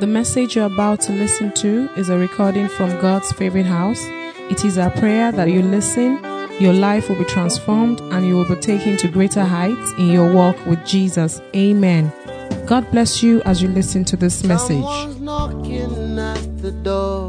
The message you're about to listen to is a recording from God's favorite house. It is our prayer that you listen, your life will be transformed, and you will be taken to greater heights in your walk with Jesus. Amen. God bless you as you listen to this message. Someone's knocking at the door.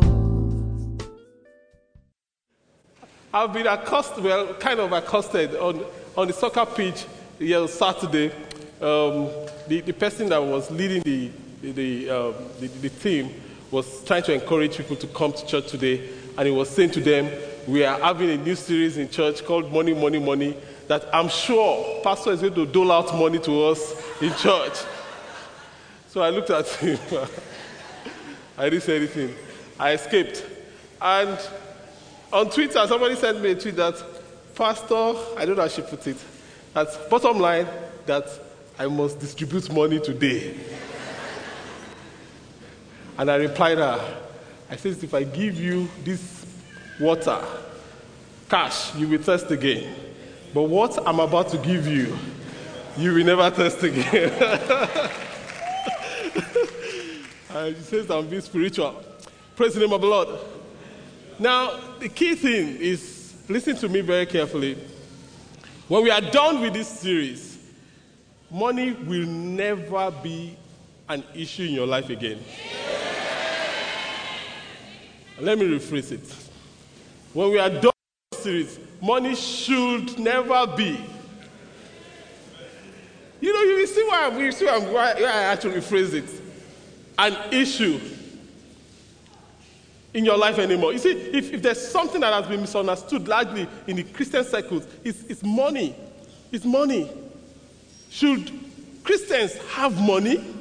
I've been accosted, well, kind of accosted on, on the soccer pitch yeah, Saturday. Um, the, the person that was leading the, the, um, the, the team was trying to encourage people to come to church today, and he was saying to them, We are having a new series in church called Money, Money, Money, that I'm sure Pastor is going to dole out money to us in church. So I looked at him. I didn't say anything. I escaped. And on Twitter, somebody sent me a tweet that, Pastor, I don't know how she put it, that bottom line, that I must distribute money today. And I replied her, I said, if I give you this water, cash, you will thirst again. But what I'm about to give you, you will never thirst again. and she says I'm being spiritual. Praise the name of the Lord. Now, the key thing is listen to me very carefully. When we are done with this series, money will never be an issue in your life again. Let me rephrase it. When we are done with series, money should never be. You know, you see why, you see why, why I actually rephrase it. An issue in your life anymore. You see, if, if there's something that has been misunderstood largely in the Christian circles, it's, it's money. It's money. Should Christians have money?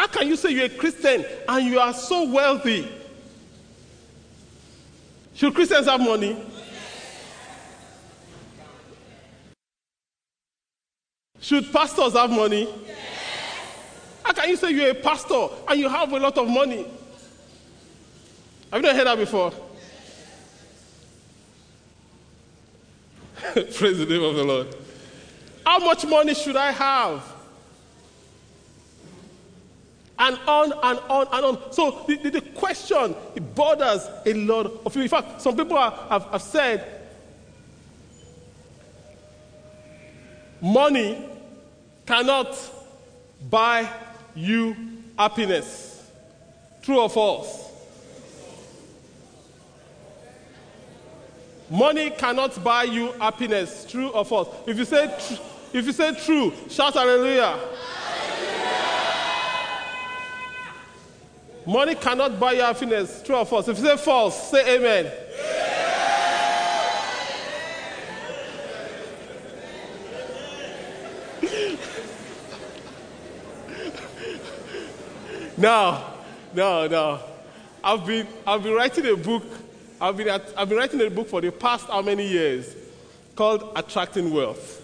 How can you say you're a Christian and you are so wealthy? Should Christians have money? Should pastors have money? How can you say you're a pastor and you have a lot of money? Have you not heard that before? Praise the name of the Lord. How much money should I have? And on and on and on. So the, the, the question it bothers a lot of people. In fact, some people are, have, have said money cannot buy you happiness. True or false? Money cannot buy you happiness. True or false? If you say, tr- if you say true, shout hallelujah. Money cannot buy you happiness. True or false? If you say false, say amen. now, no, no. I've been, I've been writing a book I've been, at, I've been writing a book for the past how many years called Attracting Wealth.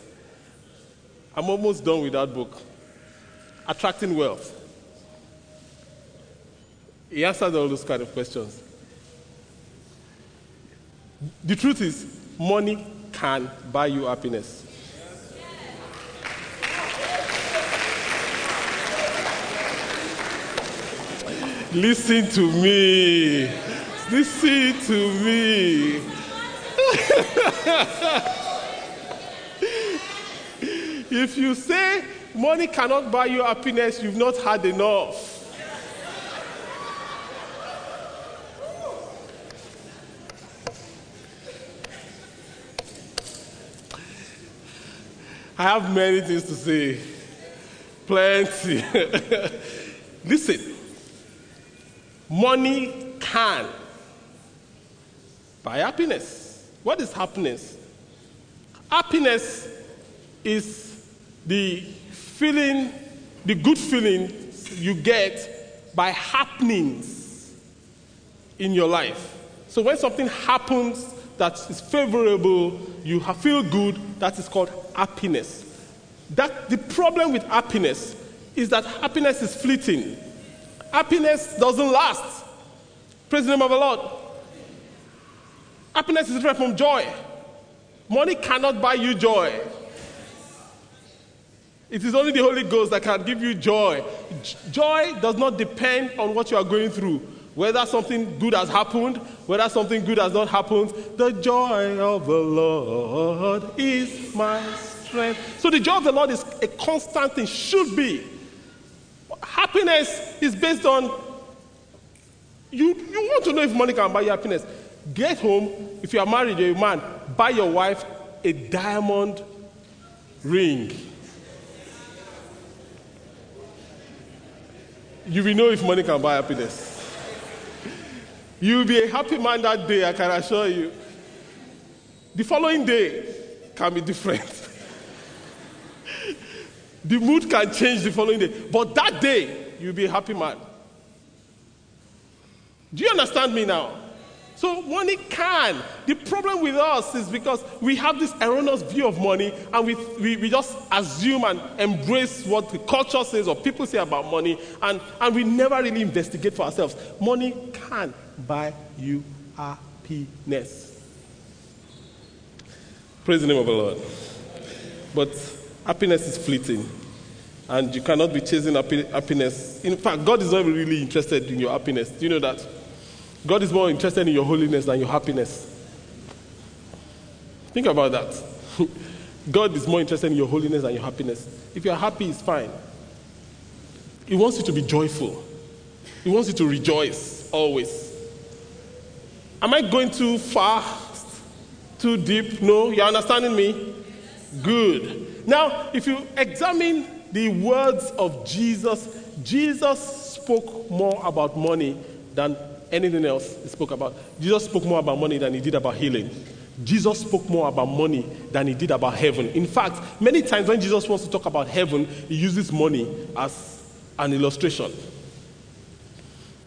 I'm almost done with that book. Attracting Wealth. He answers all those kind of questions. The truth is, money can buy you happiness. Listen to me. Listen to me. if you say money cannot buy you happiness, you've not had enough. I have many things to say. Plenty. Listen, money can buy happiness. What is happiness? Happiness is the feeling, the good feeling you get by happenings in your life. So when something happens that is favorable, you feel good, that is called happiness. That the problem with happiness is that happiness is fleeting. Happiness doesn't last. Praise the name of the Lord. Happiness is different from joy. Money cannot buy you joy. It is only the Holy Ghost that can give you joy. Joy does not depend on what you are going through. Whether something good has happened, whether something good has not happened, the joy of the Lord is my strength. So the joy of the Lord is a constant thing, should be. Happiness is based on you, you want to know if money can buy you happiness. Get home, if you are married, you're a man, buy your wife a diamond ring. You will know if money can buy happiness. You will be a happy man that day, I can assure you. The following day can be different. the mood can change the following day. But that day, you'll be a happy man. Do you understand me now? So money can. The problem with us is because we have this erroneous view of money and we, we, we just assume and embrace what the culture says or people say about money and, and we never really investigate for ourselves. Money can buy you happiness. Praise the name of the Lord. But happiness is fleeting and you cannot be chasing happiness. In fact, God is not really interested in your happiness. Do you know that? God is more interested in your holiness than your happiness. Think about that. God is more interested in your holiness than your happiness. If you're happy, it's fine. He wants you to be joyful, He wants you to rejoice always. Am I going too fast, too deep? No, you're understanding me? Good. Now, if you examine the words of Jesus, Jesus spoke more about money than anything else he spoke about. Jesus spoke more about money than he did about healing. Jesus spoke more about money than he did about heaven. In fact, many times when Jesus wants to talk about heaven, he uses money as an illustration.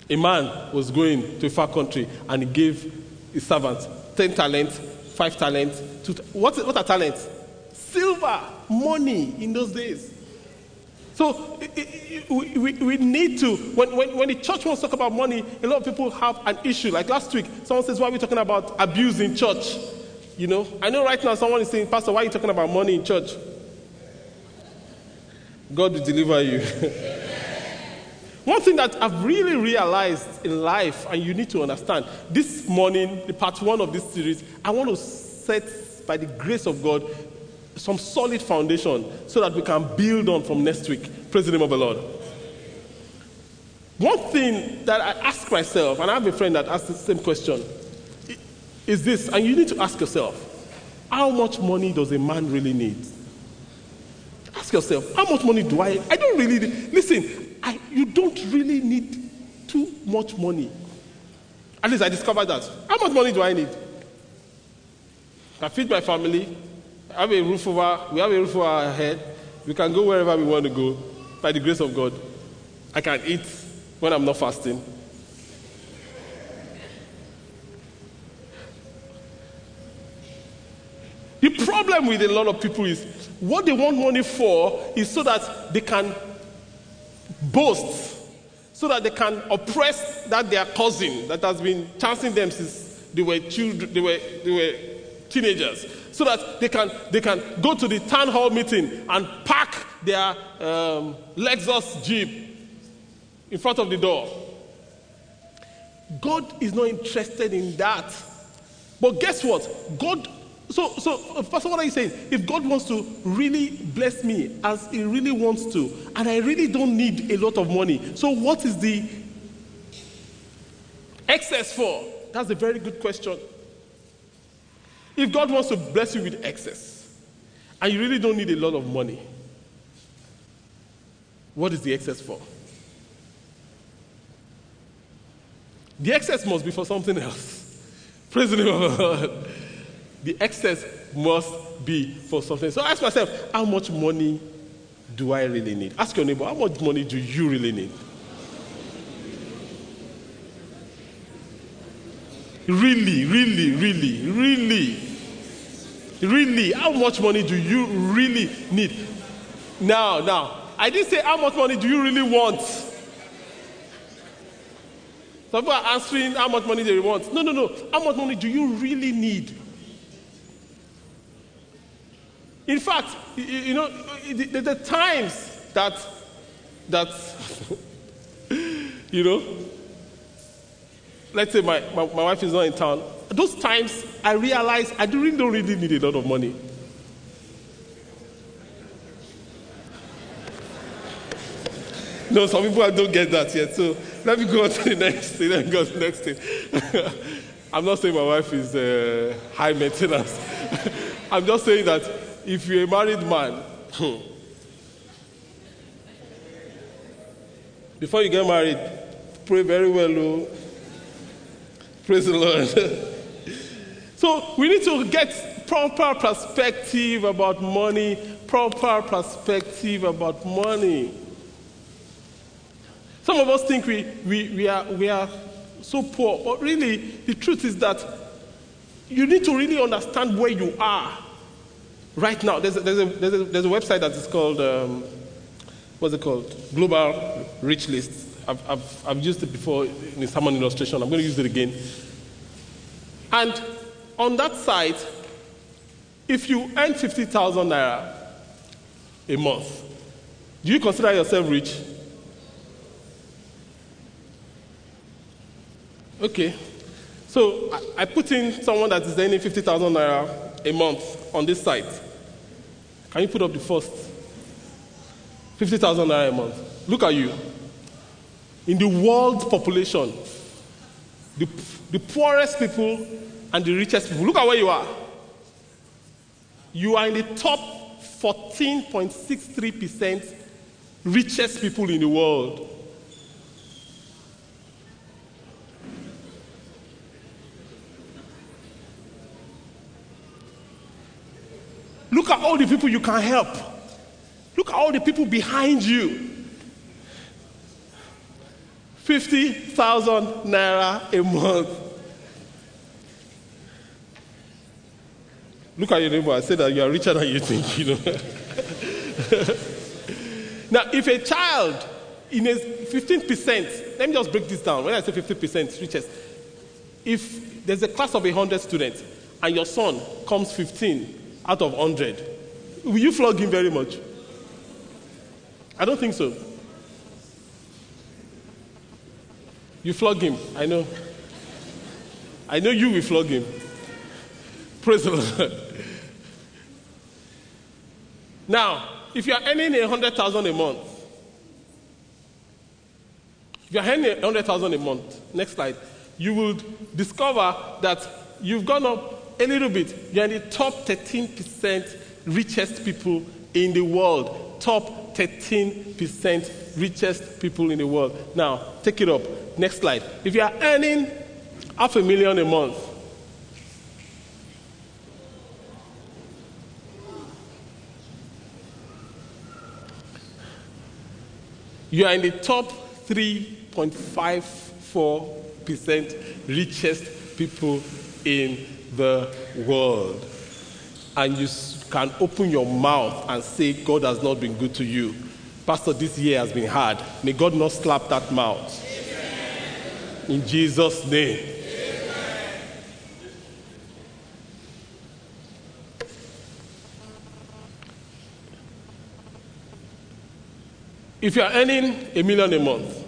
A man was going to a far country and he gave his servants 10 talents, 5 talents, two, what, what are talents? Silver, money in those days. So we, we, we need to, when, when, when the church wants to talk about money, a lot of people have an issue. Like last week, someone says, Why are we talking about abuse in church? You know, I know right now someone is saying, Pastor, why are you talking about money in church? God will deliver you. One thing that I've really realized in life, and you need to understand, this morning, the part one of this series, I want to set, by the grace of God, some solid foundation so that we can build on from next week. Praise the name of the Lord. One thing that I ask myself, and I have a friend that asked the same question, is this, and you need to ask yourself how much money does a man really need? Ask yourself, how much money do I? I don't really listen, I, you don't really need too much money. At least I discovered that. How much money do I need? I feed my family, I have a roof over, we have a roof over our head. We can go wherever we want to go by the grace of God. I can eat when I'm not fasting. The problem with a lot of people is what they want money for is so that they can boast, so that they can oppress that their cousin that has been chancing them since they were children, they were, they were teenagers, so that they can, they can go to the town hall meeting and park their um, Lexus Jeep in front of the door. God is not interested in that. But guess what? God so, so, uh, Pastor, what are you saying? If God wants to really bless me as He really wants to, and I really don't need a lot of money, so what is the excess for? That's a very good question. If God wants to bless you with excess, and you really don't need a lot of money, what is the excess for? The excess must be for something else. Praise of the Lord the excess must be for something. So ask myself, how much money do I really need? Ask your neighbor, how much money do you really need? Really, really, really, really, really, how much money do you really need? Now, now, I didn't say how much money do you really want? Some people are answering how much money they want. No, no, no. How much money do you really need? In fact, you, you know, the, the times that that you know, let's say my, my, my wife is not in town. Those times I realize I really don't really need a lot of money. No, some people don't get that yet. So let me go on to the next thing. Let me go to the next thing. I'm not saying my wife is uh, high maintenance. I'm just saying that if you're a married man, hmm, before you get married, pray very well. Oh. Praise the Lord. so we need to get proper perspective about money, proper perspective about money. Some of us think we, we, we, are, we are so poor, but really, the truth is that you need to really understand where you are right now. There's a, there's a, there's a, there's a website that is called, um, what's it called? Global Rich List. I've, I've, I've used it before in a sermon illustration. I'm going to use it again. And on that site, if you earn 50,000 naira a month, do you consider yourself rich? Okay. So I, I put in someone that is earning 50,000 naira a month on this site. Can you put up the first? 50,000 naira a month. Look at you. In the world population, the, the poorest people and the richest people, look at where you are. You are in the top 14.63% richest people in the world. Look at all the people you can help. Look at all the people behind you. 50,000 naira a month. Look at your neighbor. I said that you are richer than you think, you know. now, if a child in a 15%, let me just break this down. When I say 50% richest, if there's a class of 100 students and your son comes 15, out of 100, will you flog him very much? I don't think so. You flog him, I know. I know you will flog him. Praise the Lord. Now, if you are earning a hundred thousand a month, if you are earning a hundred thousand a month, next slide, you will discover that you've gone up a little bit. You're in the top 13% richest people in the world. Top 13% richest people in the world. Now, take it up. Next slide. If you are earning half a million a month, you are in the top 3.54% richest people in the world. And you can open your mouth and say, God has not been good to you. Pastor, this year has been hard. May God not slap that mouth. Amen. In Jesus' name. If you are earning a million a month,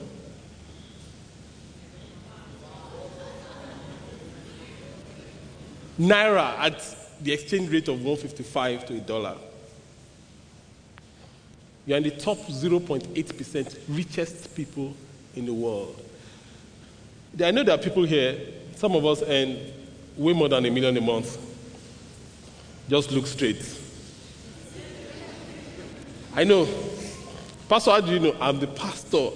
naira at the exchange rate of 155 to a dollar. You're in the top 0.8% richest people in the world. I know there are people here, some of us earn way more than a million a month. Just look straight. I know. Pastor, how do you know? I'm the pastor.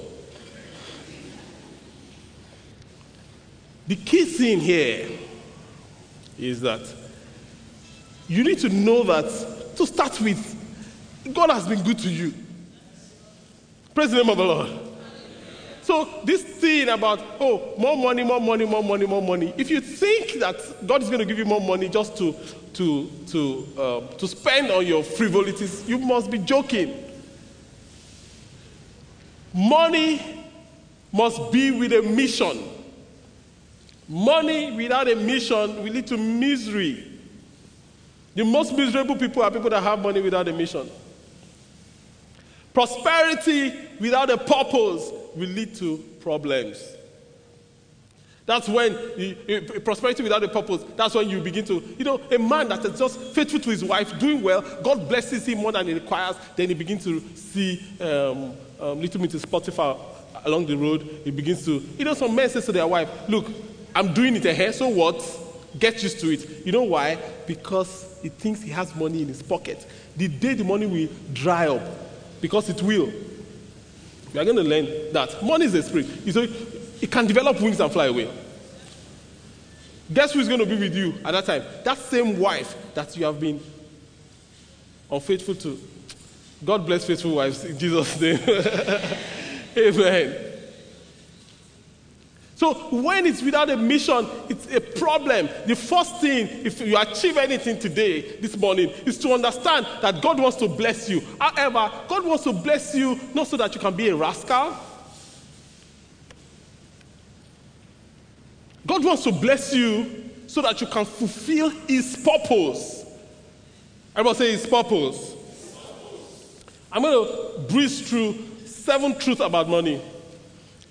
The key thing here is that you need to know that to start with, God has been good to you. Praise the name of the Lord. So, this thing about, oh, more money, more money, more money, more money, if you think that God is going to give you more money just to, to, to, uh, to spend on your frivolities, you must be joking. Money must be with a mission. Money without a mission will lead to misery. The most miserable people are people that have money without a mission. Prosperity without a purpose will lead to problems. That's when prosperity without a purpose, that's when you begin to, you know, a man that is just faithful to his wife, doing well, God blesses him more than he requires, then he begins to see um, um, little Mrs. Potiphar along the road. He begins to, you know, some men say to their wife, Look, I'm doing it ahead, so what? Get used to it. You know why? Because he thinks he has money in his pocket. The day the money will dry up, because it will. We are going to learn that money is a spirit. It can develop wings and fly away. Guess who is going to be with you at that time? That same wife that you have been unfaithful to. God bless faithful wives in Jesus' name. Amen. So when it's without a mission, it's a problem. The first thing, if you achieve anything today, this morning, is to understand that God wants to bless you. However, God wants to bless you not so that you can be a rascal. God wants to bless you so that you can fulfill His purpose. Everybody say His purpose. I'm going to breeze through seven truths about money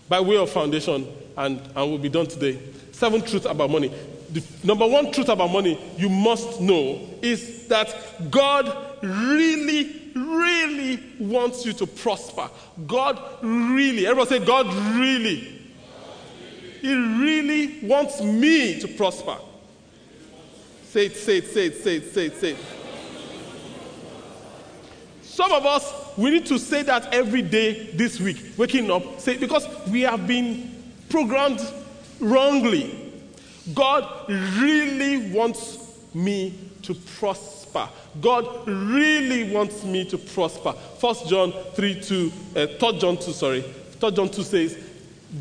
by way of foundation, and, and we'll be done today. Seven truths about money. The number one truth about money you must know is that God really, really wants you to prosper. God really, everyone say, God really. He really wants me to prosper. Say it, say it, say it, say it, say it, say it. Some of us, we need to say that every day this week, waking up, say because we have been programmed wrongly. God really wants me to prosper. God really wants me to prosper. First John 3 2, uh, 3 John 2, sorry. 3 John 2 says,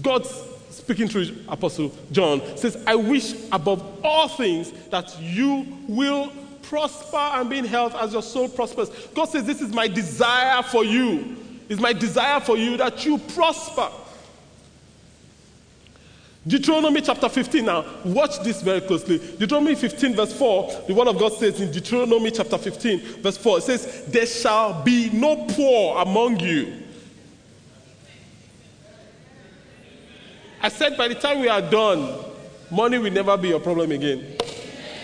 God speaking through Apostle John says, I wish above all things that you will prosper and be in health as your soul prospers. God says, This is my desire for you. It's my desire for you that you prosper. Deuteronomy chapter 15 now, watch this very closely. Deuteronomy 15, verse 4, the word of God says in Deuteronomy chapter 15, verse 4, it says, There shall be no poor among you. I said, by the time we are done, money will never be your problem again.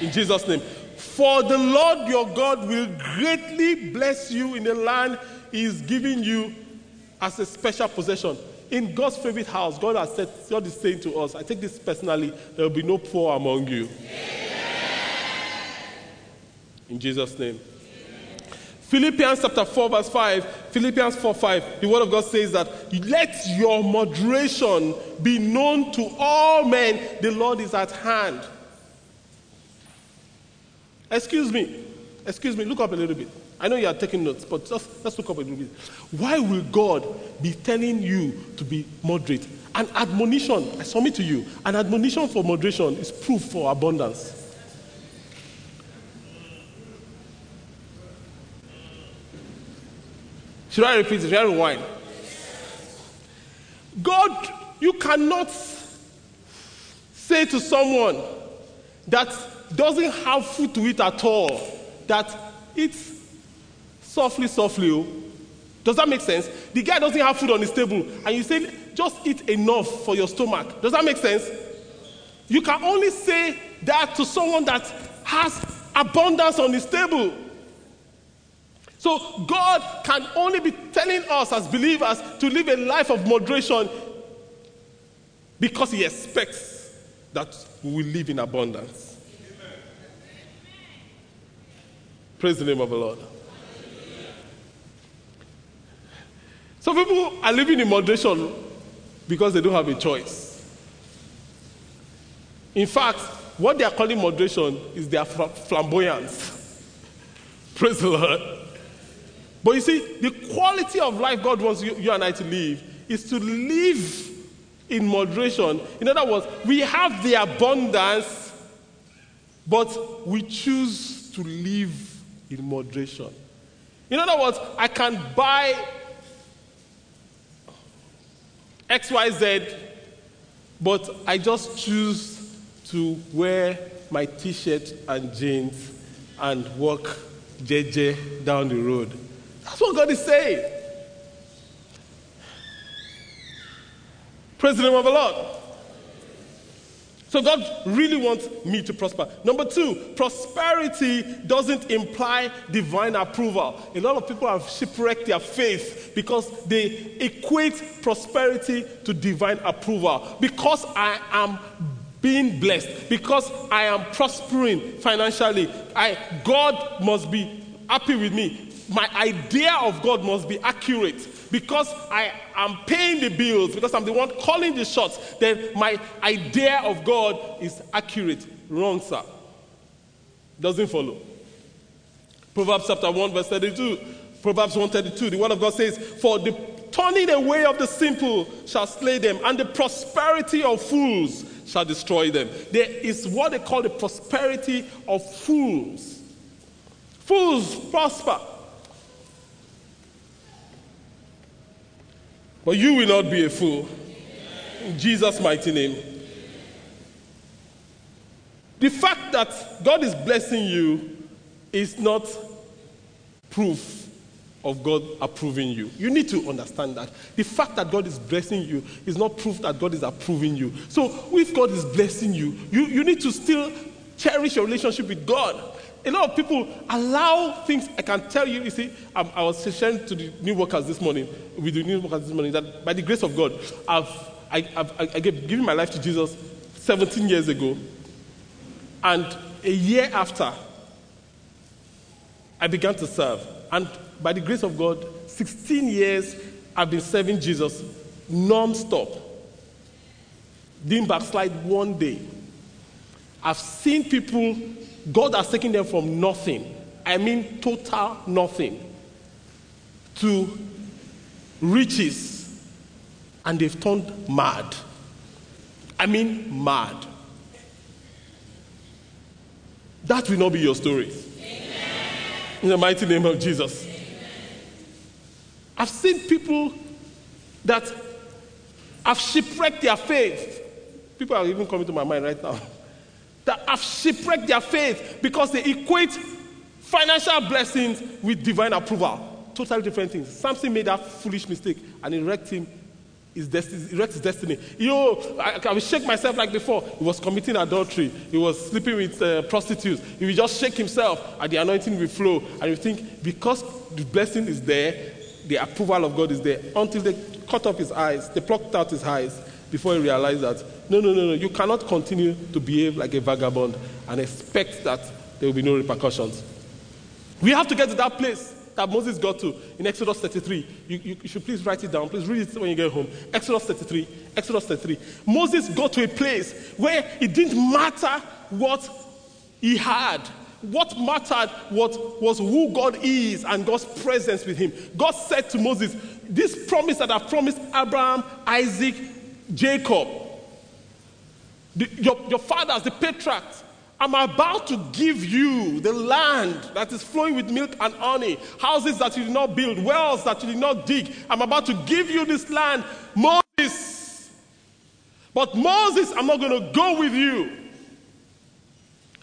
In Jesus' name. For the Lord your God will greatly bless you in the land he is giving you as a special possession. In God's favorite house, God has said, God is saying to us, I take this personally, there will be no poor among you. In Jesus' name. Philippians chapter 4, verse 5, Philippians 4 5, the word of God says that let your moderation be known to all men, the Lord is at hand. Excuse me, excuse me, look up a little bit. I know you are taking notes, but just let's look up a little bit. Why will God be telling you to be moderate? An admonition, I submit to you, an admonition for moderation is proof for abundance. Should I repeat? Should I rewind? God, you cannot say to someone that doesn't have food to eat at all that eats softly, softly. oh. Does that make sense? The guy doesn't have food on his table, and you say, just eat enough for your stomach. Does that make sense? You can only say that to someone that has abundance on his table. So God can only be telling us as believers to live a life of moderation because He expects that we will live in abundance. Praise the name of the Lord. Some people are living in moderation because they don't have a choice. In fact, what they are calling moderation is their flamboyance. Praise the Lord. But you see, the quality of life God wants you, you and I to live is to live in moderation. In other words, we have the abundance, but we choose to live in moderation. In other words, I can buy XYZ, but I just choose to wear my t shirt and jeans and walk JJ down the road. That's what God is saying. Praise the name of the Lord. So God really wants me to prosper. Number two, prosperity doesn't imply divine approval. A lot of people have shipwrecked their faith because they equate prosperity to divine approval. Because I am being blessed, because I am prospering financially, I, God must be happy with me. My idea of God must be accurate because I am paying the bills, because I'm the one calling the shots, then my idea of God is accurate. Wrong, sir. Doesn't follow. Proverbs chapter 1, verse 32. Proverbs 132, the word of God says, For the turning away of the simple shall slay them, and the prosperity of fools shall destroy them. There is what they call the prosperity of fools. Fools prosper. But you will not be a fool. In Jesus' mighty name. The fact that God is blessing you is not proof of God approving you. You need to understand that. The fact that God is blessing you is not proof that God is approving you. So, if God is blessing you, you, you need to still cherish your relationship with God. A lot of people allow things. I can tell you, you see, I, I was sharing to the new workers this morning, with the new workers this morning, that by the grace of God, I've, I, I've I gave, given my life to Jesus 17 years ago. And a year after, I began to serve. And by the grace of God, 16 years I've been serving Jesus non stop. Didn't backslide one day. I've seen people, God has taken them from nothing, I mean total nothing, to riches, and they've turned mad. I mean mad. That will not be your story. In the mighty name of Jesus. I've seen people that have shipwrecked their faith. People are even coming to my mind right now. That have shipwrecked their faith because they equate financial blessings with divine approval. Totally different things. Samson made that foolish mistake and it wrecked him his destiny, wrecked his destiny. You I, I will shake myself like before. He was committing adultery. He was sleeping with uh, prostitutes. He will just shake himself and the anointing will flow. And you think, because the blessing is there, the approval of God is there. Until they cut off his eyes, they plucked out his eyes before he realized that, no, no, no, no, you cannot continue to behave like a vagabond and expect that there will be no repercussions. We have to get to that place that Moses got to in Exodus 33. You, you, you, should please write it down. Please read it when you get home. Exodus 33. Exodus 33. Moses got to a place where it didn't matter what he had. What mattered what, was who God is and God's presence with him. God said to Moses, This promise that I've promised Abraham, Isaac, Jacob, the, your, your fathers, the patriarchs, I'm about to give you the land that is flowing with milk and honey, houses that you did not build, wells that you did not dig. I'm about to give you this land, Moses. But Moses, I'm not going to go with you.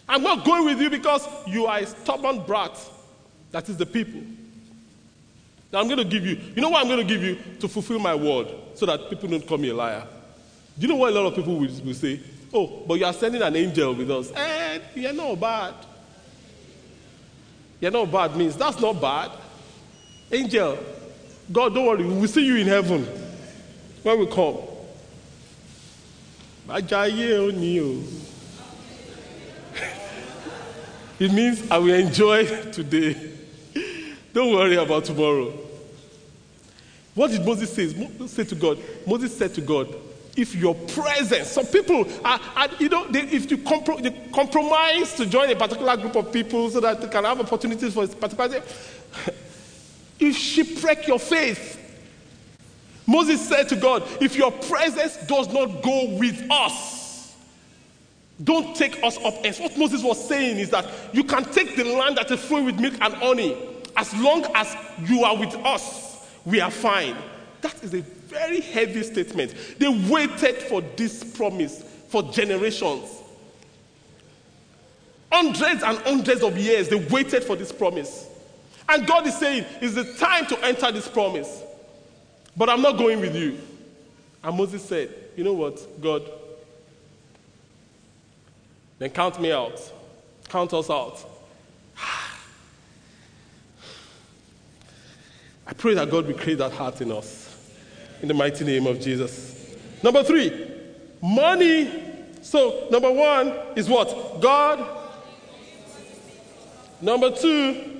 I'm not going with you because you are a stubborn brat. That is the people. Now I'm going to give you, you know what I'm going to give you? To fulfill my word so that people don't call me a liar. Do you know what a lot of people will, will say? Oh, but you are sending an angel with us. Eh, you're not bad. You're not bad means that's not bad. Angel, God, don't worry, we will see you in heaven when we come. It means I will enjoy today. Don't worry about tomorrow. What did Moses say? Moses said to God, Moses said to God, if your presence, some people are, are you know, they, if you compro- they compromise to join a particular group of people so that they can have opportunities for a particular, thing, you shipwreck your faith. Moses said to God, if your presence does not go with us, don't take us up. And what Moses was saying is that you can take the land that is flowing with milk and honey. As long as you are with us, we are fine. That is a very heavy statement. They waited for this promise for generations. Hundreds and hundreds of years they waited for this promise. And God is saying, it's the time to enter this promise. But I'm not going with you. And Moses said, You know what, God? Then count me out. Count us out. I pray that God will create that heart in us. In the mighty name of Jesus. Number three, money. So, number one is what? God. Number two,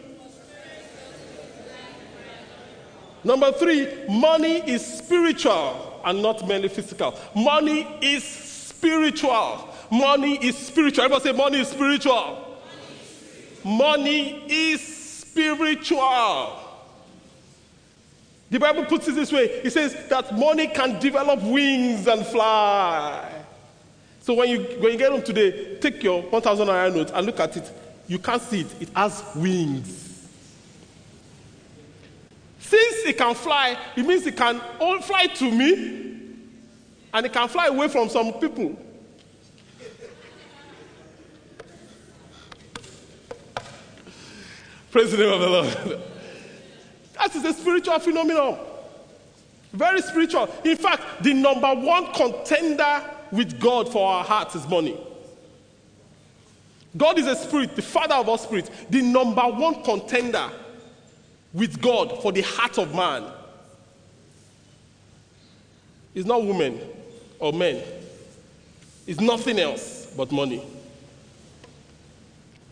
Number three, money is spiritual and not merely physical. Money is spiritual. Money is spiritual. Everybody say money is spiritual. Money is spiritual. The Bible puts it this way it says that money can develop wings and fly. So when you, when you get home today, take your 1,000 naira note and look at it. You can't see it, it has wings. Since it can fly, it means it can all fly to me and it can fly away from some people. Praise the name of the Lord. That is a spiritual phenomenon. Very spiritual. In fact, the number one contender with God for our hearts is money. God is a spirit, the father of all spirits. The number one contender with God for the heart of man is not women or men, it's nothing else but money.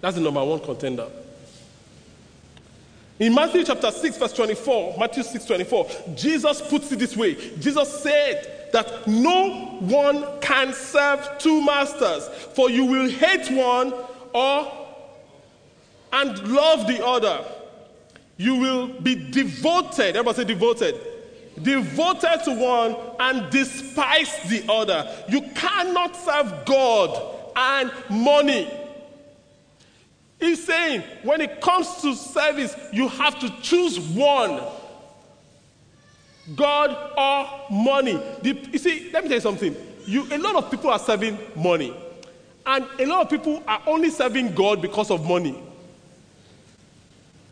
That's the number one contender. In Matthew chapter 6, verse 24, Matthew 6, 24, Jesus puts it this way Jesus said that no one can serve two masters, for you will hate one or and love the other you will be devoted. Everybody say devoted. Devoted to one and despise the other. You cannot serve God and money. He's saying when it comes to service, you have to choose one God or money. You see, let me tell you something. You, a lot of people are serving money, and a lot of people are only serving God because of money.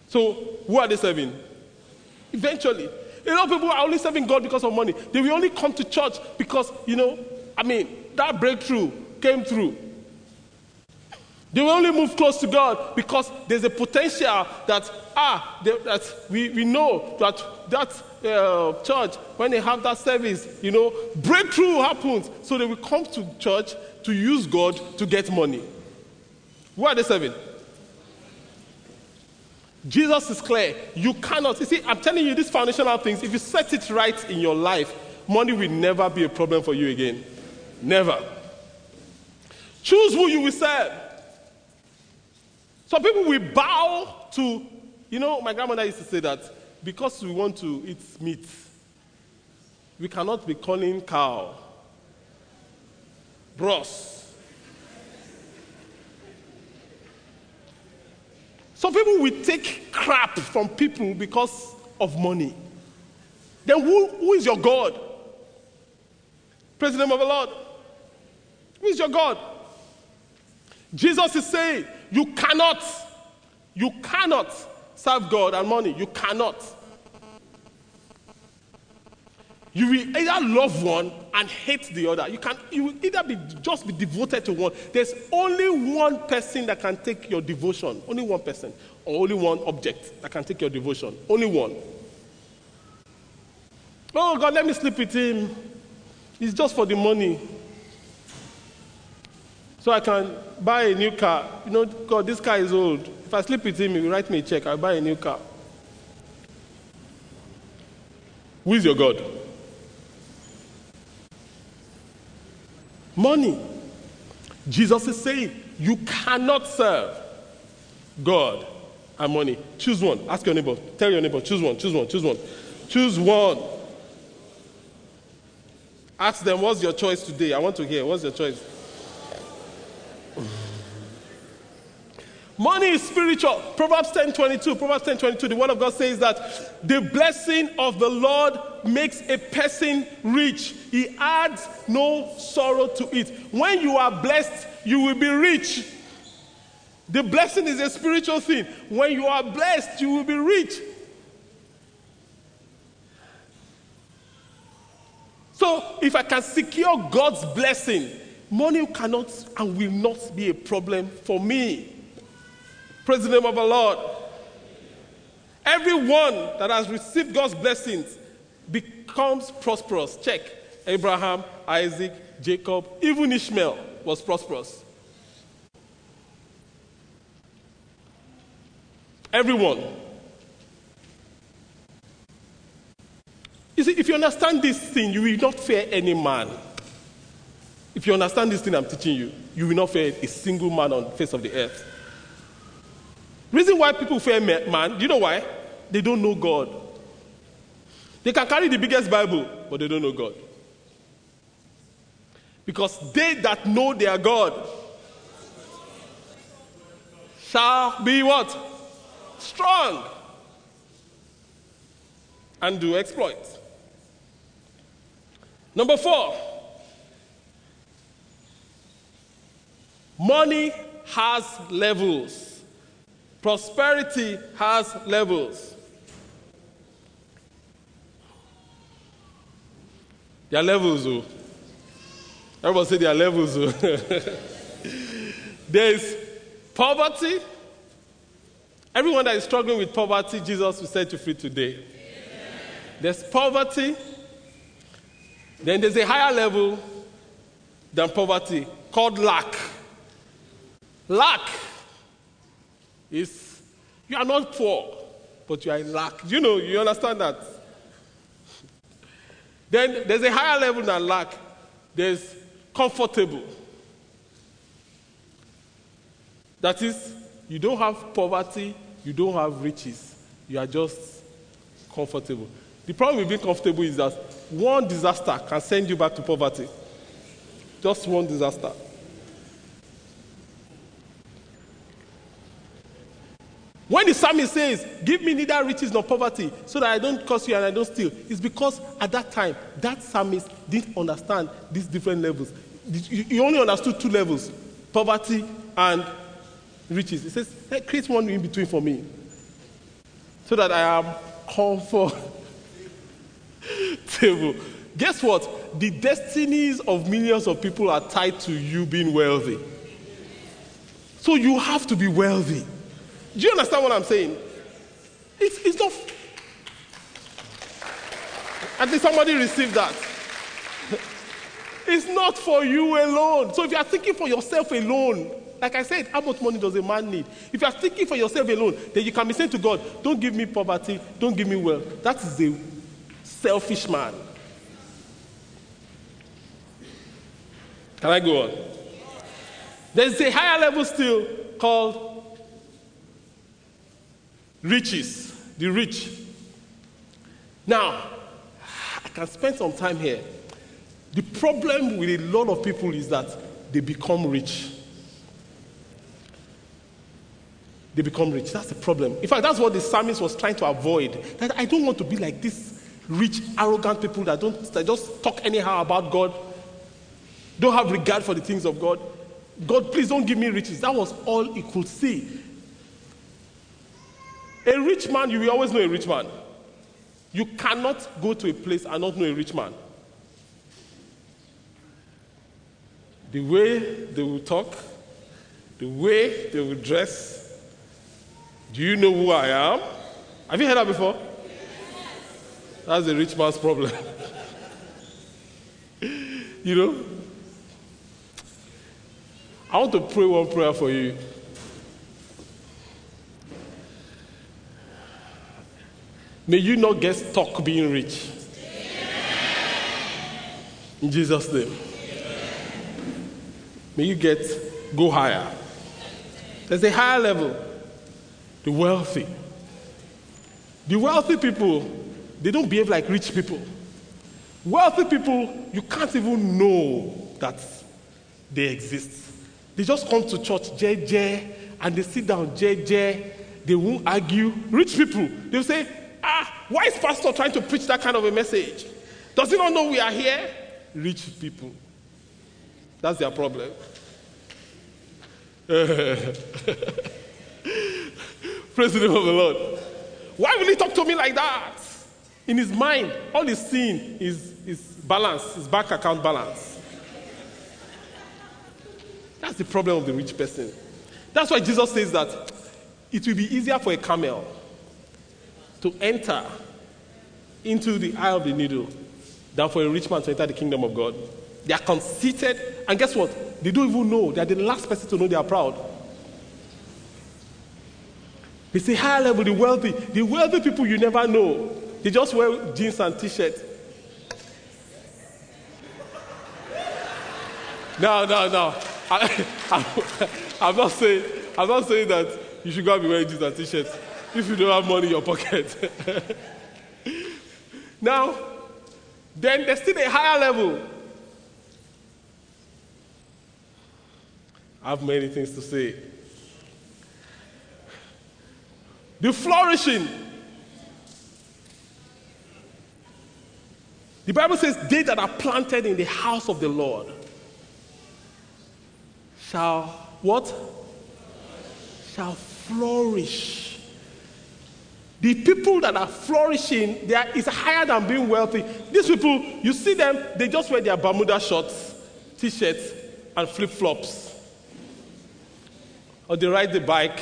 So, who are they serving? Eventually. A lot of people are only serving God because of money. They will only come to church because, you know, I mean, that breakthrough came through. They will only move close to God because there's a potential that, ah, that we, we know that that uh, church, when they have that service, you know, breakthrough happens. So they will come to church to use God to get money. Who are they serving? Jesus is clear. You cannot. You see, I'm telling you these foundational things. If you set it right in your life, money will never be a problem for you again. Never. Choose who you will serve. Some people will bow to, you know, my grandmother used to say that because we want to eat meat, we cannot be calling cow bros Some people will take crap from people because of money. Then who, who is your God? Name of the Lord. Who is your God? Jesus is saying, you cannot, you cannot serve God and money. You cannot. You will either love one and hate the other. You can you will either be just be devoted to one. There's only one person that can take your devotion. Only one person. Or only one object that can take your devotion. Only one. Oh God, let me sleep with him. It's just for the money. So I can buy a new car. You know, God, this car is old. If I sleep with him, he will write me a check. I'll buy a new car. Who is your God? Money. Jesus is saying you cannot serve God and money. Choose one. Ask your neighbor. Tell your neighbor. Choose one. Choose one. Choose one. Choose one. Ask them, what's your choice today? I want to hear. What's your choice? Money is spiritual. Proverbs 10 22. Proverbs 10 22. The word of God says that the blessing of the Lord makes a person rich. He adds no sorrow to it. When you are blessed, you will be rich. The blessing is a spiritual thing. When you are blessed, you will be rich. So, if I can secure God's blessing, money cannot and will not be a problem for me. Praise the name of the Lord. Everyone that has received God's blessings becomes prosperous. Check. Abraham, Isaac, Jacob, even Ishmael was prosperous. Everyone. You see, if you understand this thing, you will not fear any man. If you understand this thing I'm teaching you, you will not fear a single man on the face of the earth. Reason why people fear man, do you know why? They don't know God. They can carry the biggest Bible, but they don't know God. Because they that know their God shall be what? Strong. And do exploits. Number four, money has levels, prosperity has levels. There are levels, oh. Everybody say there are levels. Oh. there is poverty. Everyone that is struggling with poverty, Jesus will set you free today. There's poverty. Then there's a higher level than poverty called lack. Lack is you are not poor, but you are in lack. You know, you understand that? Then there's a higher level than lack. There's comfortable. That is, you don't have poverty, you don't have riches, you are just comfortable. The problem with being comfortable is that one disaster can send you back to poverty. Just one disaster. When the psalmist says, Give me neither riches nor poverty, so that I don't curse you and I don't steal, it's because at that time, that psalmist didn't understand these different levels. He only understood two levels poverty and riches. He says, hey, Create one in between for me, so that I am comfortable. Guess what? The destinies of millions of people are tied to you being wealthy. So you have to be wealthy. Do you understand what I'm saying? It's, it's not. I think somebody received that. It's not for you alone. So if you are thinking for yourself alone, like I said, how much money does a man need? If you are thinking for yourself alone, then you can be saying to God, Don't give me poverty, don't give me wealth. That is a selfish man. Can I go on? There's a higher level still called riches, the rich. Now, I can spend some time here. The problem with a lot of people is that they become rich. They become rich. That's the problem. In fact, that's what the psalmist was trying to avoid. That I don't want to be like this rich, arrogant people that don't that just talk anyhow about God, don't have regard for the things of God. God, please don't give me riches. That was all he could see. A rich man, you will always know a rich man. You cannot go to a place and not know a rich man. The way they will talk, the way they will dress. Do you know who I am? Have you heard that before? That's a rich man's problem. you know? I want to pray one prayer for you. May you not get stuck being rich. In Jesus' name. May you get go higher. There's a higher level. The wealthy. The wealthy people, they don't behave like rich people. Wealthy people, you can't even know that they exist. They just come to church, JJ, and they sit down, JJ. They won't argue. Rich people, they'll say, Ah, why is pastor trying to preach that kind of a message? Does he not know we are here? Rich people. That's their problem. Praise the name of the Lord. Why will he talk to me like that? In his mind, all he's seeing is, is balance, his bank account balance. That's the problem of the rich person. That's why Jesus says that it will be easier for a camel to enter into the eye of the needle than for a rich man to enter the kingdom of God. They are conceited, and guess what? They don't even know. They are the last person to know they are proud. They say high level, the wealthy. The wealthy people you never know. They just wear jeans and t-shirts. No, no, no. I, am not saying I'm not saying that you should go and be wearing jeans and t-shirts if you don't have money in your pocket. now, then there's still a higher level. I have many things to say. The flourishing. The Bible says, They that are planted in the house of the Lord shall what? Shall flourish. The people that are flourishing, they are, is higher than being wealthy. These people, you see them, they just wear their Bermuda shorts, t shirts, and flip flops. Or they ride the bike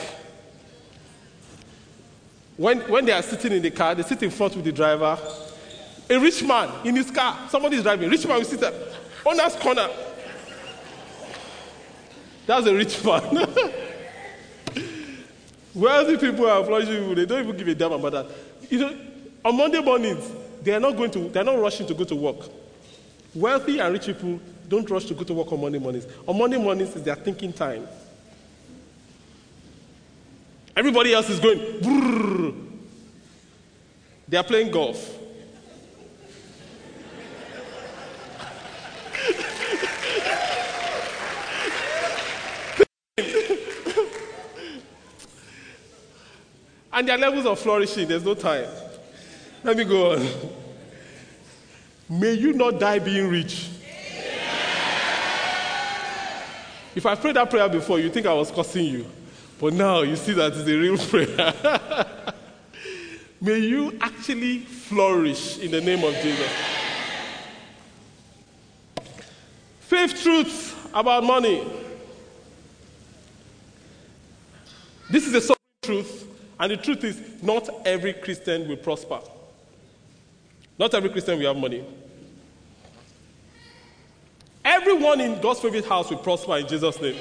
when, when they are sitting in the car, they sit in front with the driver. A rich man in his car, somebody is driving. Rich man will sit at owner's corner. That's a rich man. Wealthy people are flourishing people, they don't even give a damn about that. You know, on Monday mornings, they are not going to, they are not rushing to go to work. Wealthy and rich people don't rush to go to work on Monday mornings. On Monday mornings is their thinking time. Everybody else is going. Brrr. They are playing golf. and their levels of flourishing, there's no time. Let me go on. May you not die being rich. If I prayed that prayer before, you think I was cursing you. But now you see that it's a real prayer. May you actually flourish in the name of Jesus. Fifth truth about money. This is a sovereign truth, and the truth is not every Christian will prosper. Not every Christian will have money. Everyone in God's favorite house will prosper in Jesus' name.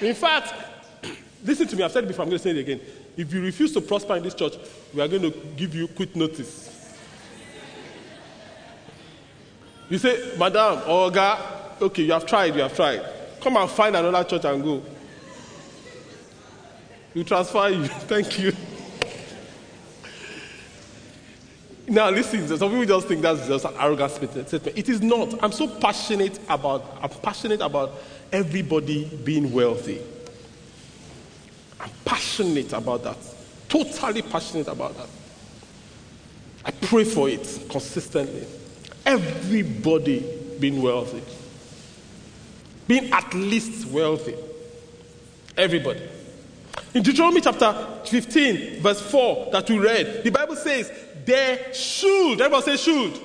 In fact, Listen to me, I've said it before, I'm going to say it again. If you refuse to prosper in this church, we are going to give you quit notice. You say, Madam or Oga, okay, you have tried, you have tried. Come and find another church and go. We transfer you. Thank you. Now, listen, some people just think that's just an arrogant statement. It is not. I'm so passionate about, I'm passionate about everybody being wealthy. I'm passionate about that. Totally passionate about that. I pray for it consistently. Everybody being wealthy. Being at least wealthy. Everybody. In Deuteronomy chapter 15, verse 4, that we read, the Bible says, There should, everybody say should.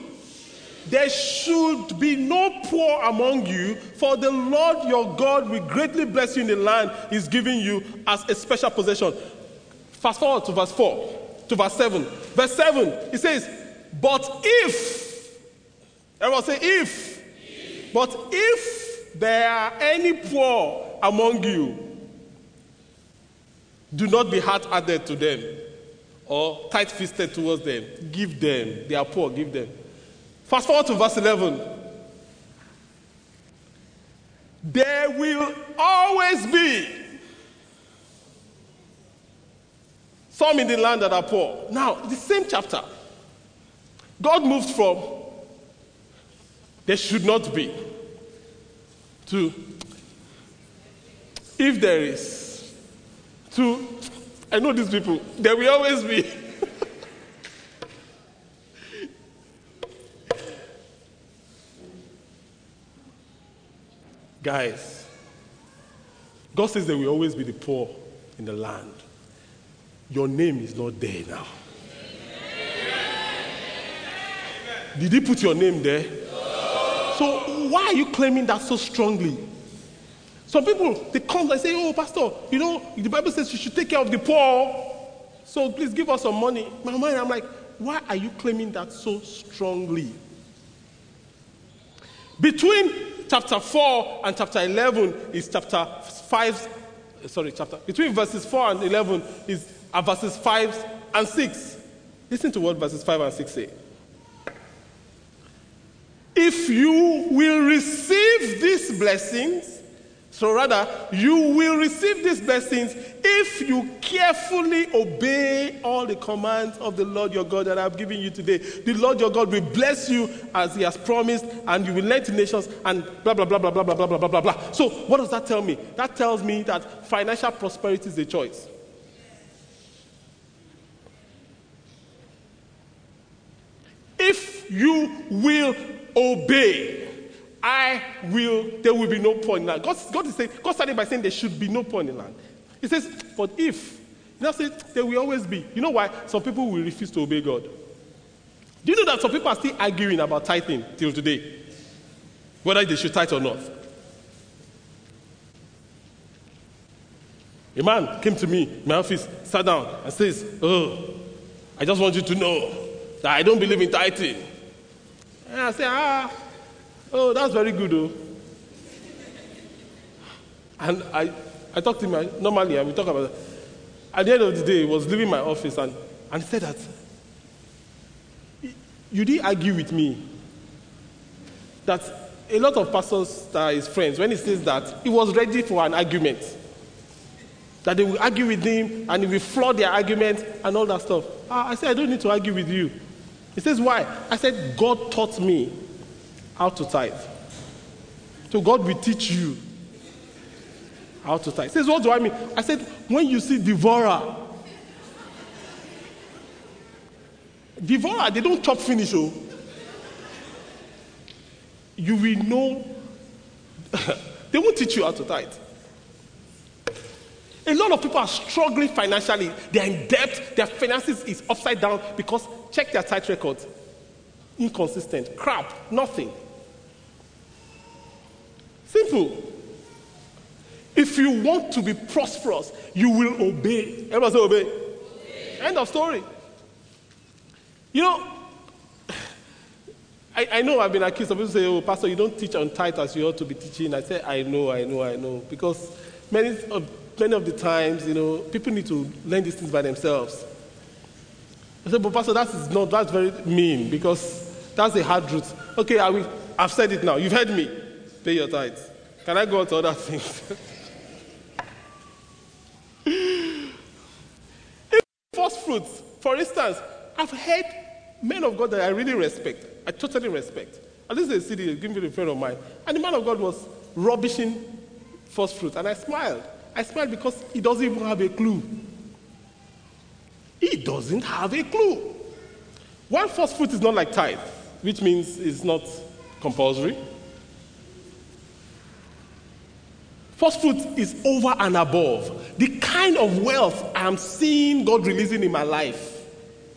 There should be no poor among you, for the Lord your God will greatly bless you in the land he's giving you as a special possession. Fast forward to verse 4, to verse 7. Verse 7, he says, But if, everyone say, if, if. but if there are any poor among you, do not be hard hearted to them or tight fisted towards them. Give them. They are poor, give them. Fast forward to verse 11. There will always be some in the land that are poor. Now, the same chapter, God moved from there should not be to if there is to I know these people, there will always be. Guys, God says there will always be the poor in the land. Your name is not there now. Did he put your name there? So why are you claiming that so strongly? Some people they come and say, "Oh, pastor, you know the Bible says you should take care of the poor, so please give us some money." My mind, I'm like, why are you claiming that so strongly? Between chapter 4 and chapter 11 is chapter 5, sorry, chapter, between verses 4 and 11 is uh, verses 5 and 6. Listen to what verses 5 and 6 say. If you will receive these blessings, so rather, you will receive these blessings if you carefully obey all the commands of the Lord your God that I've given you today. The Lord your God will bless you as he has promised, and you will lend to nations, and blah, blah, blah, blah, blah, blah, blah, blah, blah, blah. So, what does that tell me? That tells me that financial prosperity is a choice. If you will obey, I will, there will be no poor in land. God, God is saying, God started by saying there should be no poor in land. He says, but if, now says there will always be. You know why? Some people will refuse to obey God. Do you know that some people are still arguing about tithing till today? Whether they should tithe or not. A man came to me my office, sat down, and says, Oh, I just want you to know that I don't believe in tithing. And I said, Ah, oh, that's very good, though. And I, I talked to him, I, normally, I will talk about. At the end of the day, he was leaving my office and, and said that, You didn't argue with me that a lot of pastors that are his friends, when he says that, he was ready for an argument. That they will argue with him and he will flood their argument and all that stuff. Ah, I said, I don't need to argue with you. He says, Why? I said, God taught me how to tithe. So God will teach you how to tithe. He says, What do I mean? I said, When you see devourer, devourer, they don't chop finish, oh. You will know. they won't teach you how to tithe. A lot of people are struggling financially. They're in debt. Their finances is upside down because check their tithe records. Inconsistent. Crap. Nothing. Simple. If you want to be prosperous, you will obey. Everybody say obey. obey. End of story. You know, I, I, know I've been accused. Some people say, oh, Pastor, you don't teach on tithe as you ought to be teaching. I say, I know, I know, I know. Because many of many of the times, you know, people need to learn these things by themselves. I said, but Pastor, that is not, that's very mean because that's a hard truth. Okay, I will, I've said it now. You've heard me. Pay your tithes. Can I go on to other things? First fruits, for instance, I've heard men of God that I really respect. I totally respect. And this is a city given me a friend of mine. And the man of God was rubbishing first fruits. And I smiled. I smiled because he doesn't even have a clue. He doesn't have a clue. One first fruit is not like tithe, which means it's not compulsory. First fruit is over and above. The kind of wealth I'm seeing God releasing in my life.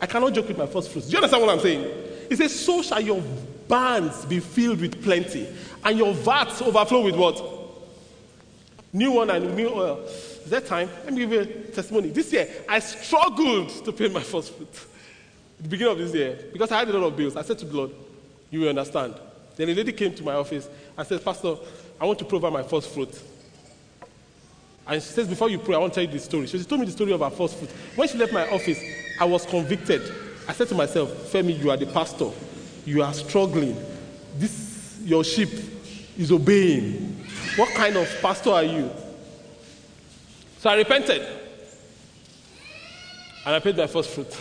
I cannot joke with my first fruits. Do you understand what I'm saying? He says, So shall your barns be filled with plenty, and your vats overflow with what? New one and new oil. That time? Let me give you a testimony. This year, I struggled to pay my first fruit. the beginning of this year, because I had a lot of bills. I said to the Lord, You will understand. Then a lady came to my office and said, Pastor, I want to provide my first fruit. And she says, Before you pray, I want to tell you the story. So she told me the story of her first fruit. When she left my office, I was convicted. I said to myself, Femi, you are the pastor. You are struggling. This, your sheep is obeying. What kind of pastor are you? So I repented. And I paid my first fruit.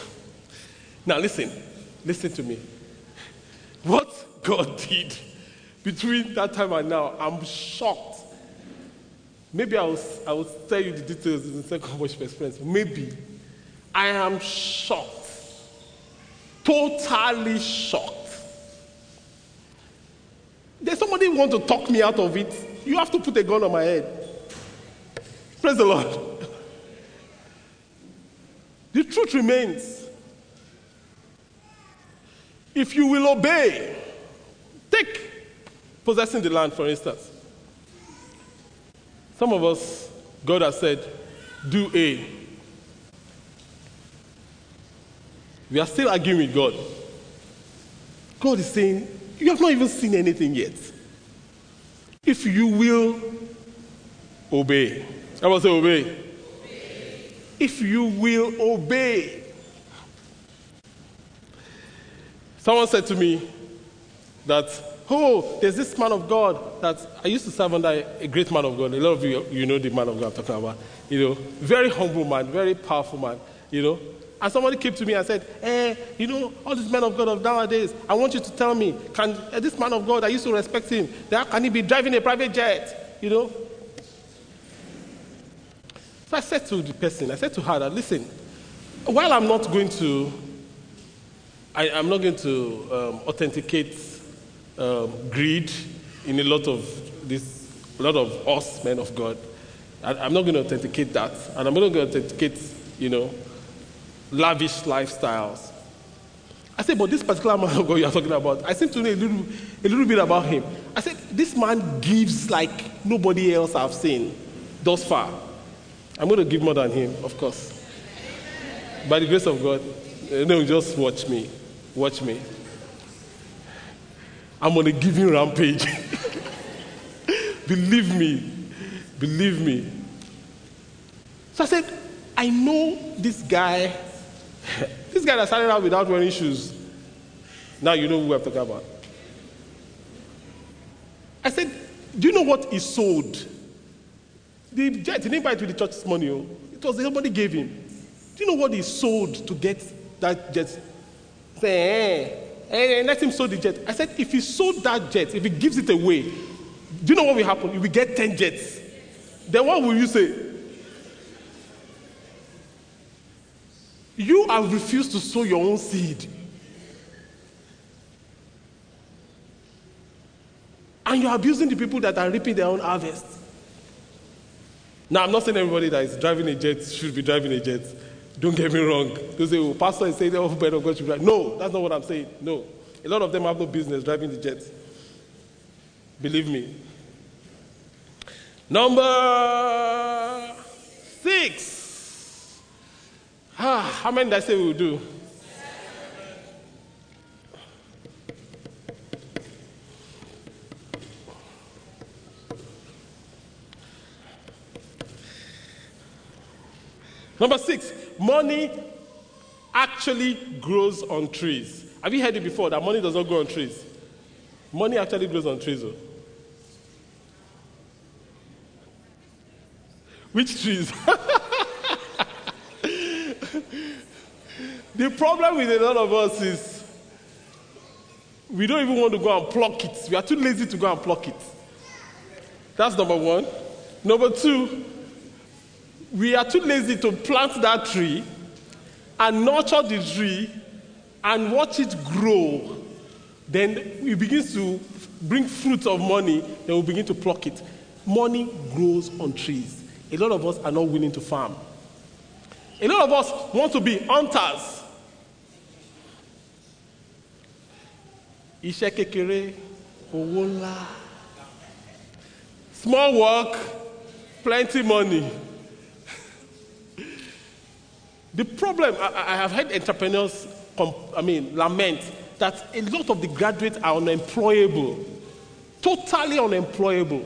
Now listen, listen to me. What God did between that time and now, I'm shocked. Maybe I will, I will tell you the details in the second worship experience. Maybe. I am shocked. Totally shocked. There's somebody who want to talk me out of it. You have to put a gun on my head. Praise the Lord. The truth remains. If you will obey, take possessing the land, for instance. Some of us, God has said, do A. We are still arguing with God. God is saying, You have not even seen anything yet. If you will obey, I will say obey. If you will obey. Someone said to me that, oh, there's this man of God that I used to serve under a great man of God. A lot of you, you know the man of God I'm talking about. You know, very humble man, very powerful man, you know. And somebody came to me and said, eh, you know, all these men of God of nowadays, I want you to tell me, can uh, this man of God, I used to respect him, that, can he be driving a private jet? You know? So I said to the person, I said to her that, listen, while I'm not going to, I, am not going to um, authenticate um, greed in a lot of this, a lot of us men of God. I, am not going to authenticate that, and I'm not going to authenticate, you know, lavish lifestyles. I said, but this particular man of God you are talking about, I seem to know a little, a little bit about him. I said, this man gives like nobody else I've seen thus far. I'm going to give more than him, of course. By the grace of God. Eh, no, just watch me. Watch me. I'm on a giving rampage. Believe me. Believe me. So I said, I know this guy this guy that started out without wearing shoes. Now you know who I'm talking about. I said, Do you know what he sold? The jet, didn't buy it with the church's money. Oh. It was somebody gave him. Do you know what he sold to get that jet? Say, eh, eh, let him sell the jet. I said, if he sold that jet, if he gives it away, do you know what will happen? He will get 10 jets. Then what will you say? You have refused to sow your own seed. And you're abusing the people that are reaping their own harvest. Now, I'm not saying everybody that is driving a jet should be driving a jet. Don't get me wrong. They say, oh, pastor is saying, oh, better of God should drive. No, that's not what I'm saying. No. A lot of them have no business driving the jets. Believe me. Number six. Ah, how many did I say we will do? Number six, money actually grows on trees. Have you heard it before that money does not grow on trees? Money actually grows on trees. Oh. Which trees? The problem with a lot of us is we don't even want to go and pluck it. We are too lazy to go and pluck it. That's number one. Number two, we are too lazy to plant that tree and nurture the tree and watch it grow. Then it begins to bring fruit of money, then we begin to pluck it. Money grows on trees. A lot of us are not willing to farm. A lot of us want to be hunters. kékeré small work plenty money the problem I, I have heard entrepreneurs I mean lament that a lot of the graduates are unemployable totally unemployable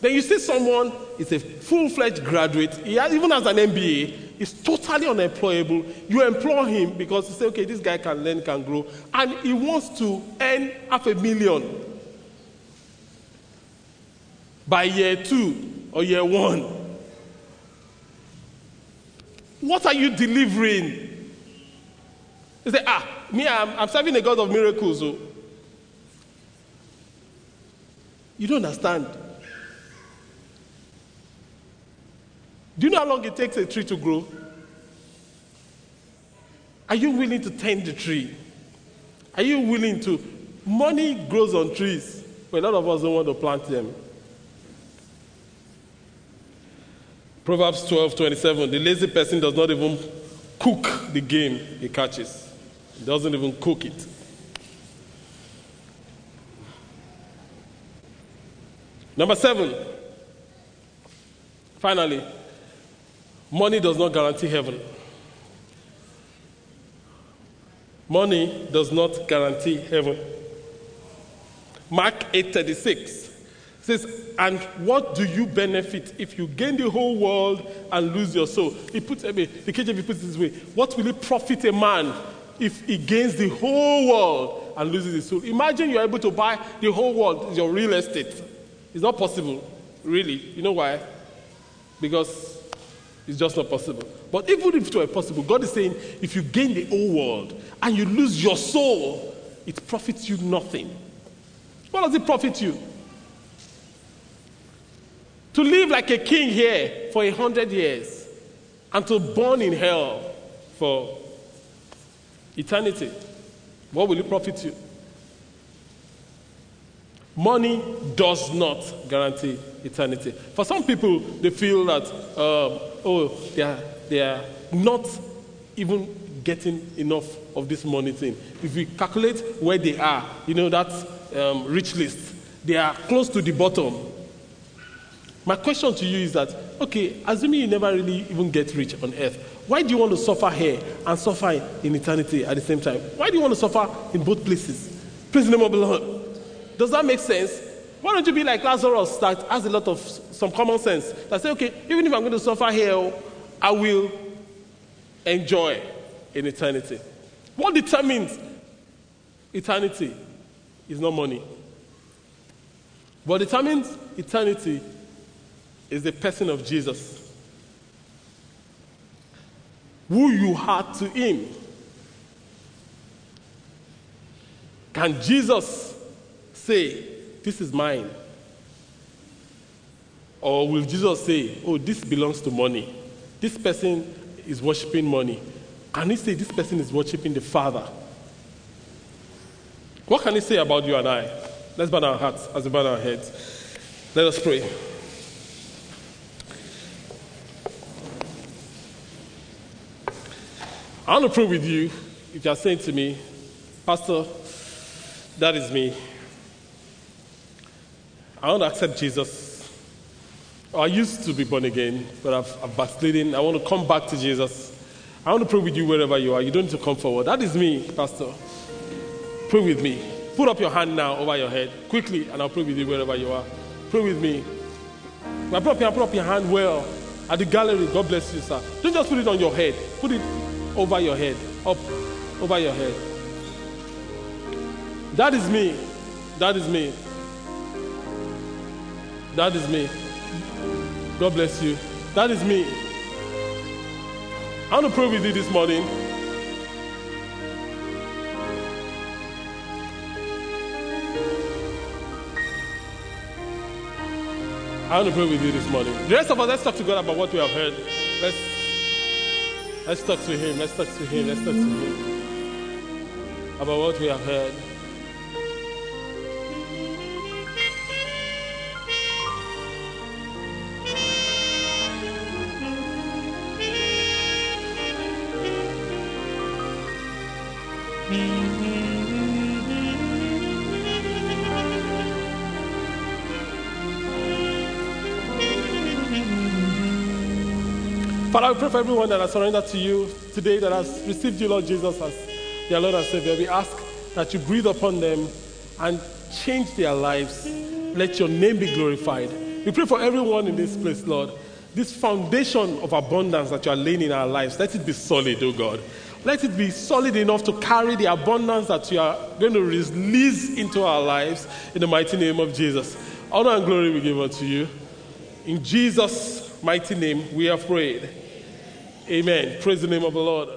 then you see someone is a full-fledged graduate he has, even has an MBA is totally unemployable. You employ him because you say, okay, this guy can learn, can grow, and he wants to earn half a million by year two or year one. What are you delivering? He said, ah, me, I'm, I'm serving a God of miracles. Oh. You don't understand. Do you know how long it takes a tree to grow? Are you willing to tend the tree? Are you willing to? Money grows on trees, but a lot of us don't want to plant them. Proverbs 12 27. The lazy person does not even cook the game he catches, he doesn't even cook it. Number seven, finally, money does not guarantee heaven. Money does not guarantee heaven. Mark 8:36 says, "And what do you benefit if you gain the whole world and lose your soul?" He puts I mean, the KJV puts it this way: "What will it profit a man if he gains the whole world and loses his soul?" Imagine you're able to buy the whole world, your real estate. It's not possible, really. You know why? Because it's just not possible. But even if it were possible, God is saying, if you gain the whole world and you lose your soul, it profits you nothing. What does it profit you? To live like a king here for a hundred years and to burn in hell for eternity. What will it profit you? Money does not guarantee eternity. For some people, they feel that, um, oh, they are, they are not even getting enough of this money thing. If we calculate where they are, you know, that um, rich list, they are close to the bottom. My question to you is that, okay, assuming you never really even get rich on earth, why do you want to suffer here and suffer in eternity at the same time? Why do you want to suffer in both places? Praise the name of the Lord. Does that make sense? Why don't you be like Lazarus that has a lot of some common sense that say, okay, even if I'm going to suffer here, oh, I will enjoy in eternity. What determines eternity is not money. What determines eternity is the person of Jesus. Who you are to him. Can Jesus say, This is mine? Or will Jesus say, Oh, this belongs to money? This person is worshiping money. Can he say this person is worshiping the Father? What can he say about you and I? Let's bow our hearts as we bow our heads. Let us pray. I want to pray with you if you are saying to me, Pastor, that is me. I want to accept Jesus. I used to be born again, but I've, I've backslidden. I want to come back to Jesus. I want to pray with you wherever you are. You don't need to come forward. That is me, Pastor. Pray with me. Put up your hand now over your head quickly, and I'll pray with you wherever you are. Pray with me. Put up your, put up your hand well at the gallery. God bless you, sir. Don't just put it on your head. Put it over your head, up over your head. That is me. That is me. That is me. God bless you. That is me. I want to pray with you this morning. I want to pray with you this morning. The rest of us, let's talk to God about what we have heard. Let's let's talk to Him. Let's talk to Him. Let's talk to Him about what we have heard. Father, we pray for everyone that has surrendered to you today, that has received you, Lord Jesus, as their Lord and Savior. We ask that you breathe upon them and change their lives. Let your name be glorified. We pray for everyone in this place, Lord. This foundation of abundance that you are laying in our lives, let it be solid, oh God. Let it be solid enough to carry the abundance that you are going to release into our lives in the mighty name of Jesus. Honor and glory we give unto you. In Jesus' mighty name we have prayed. Amen. Praise the name of the Lord.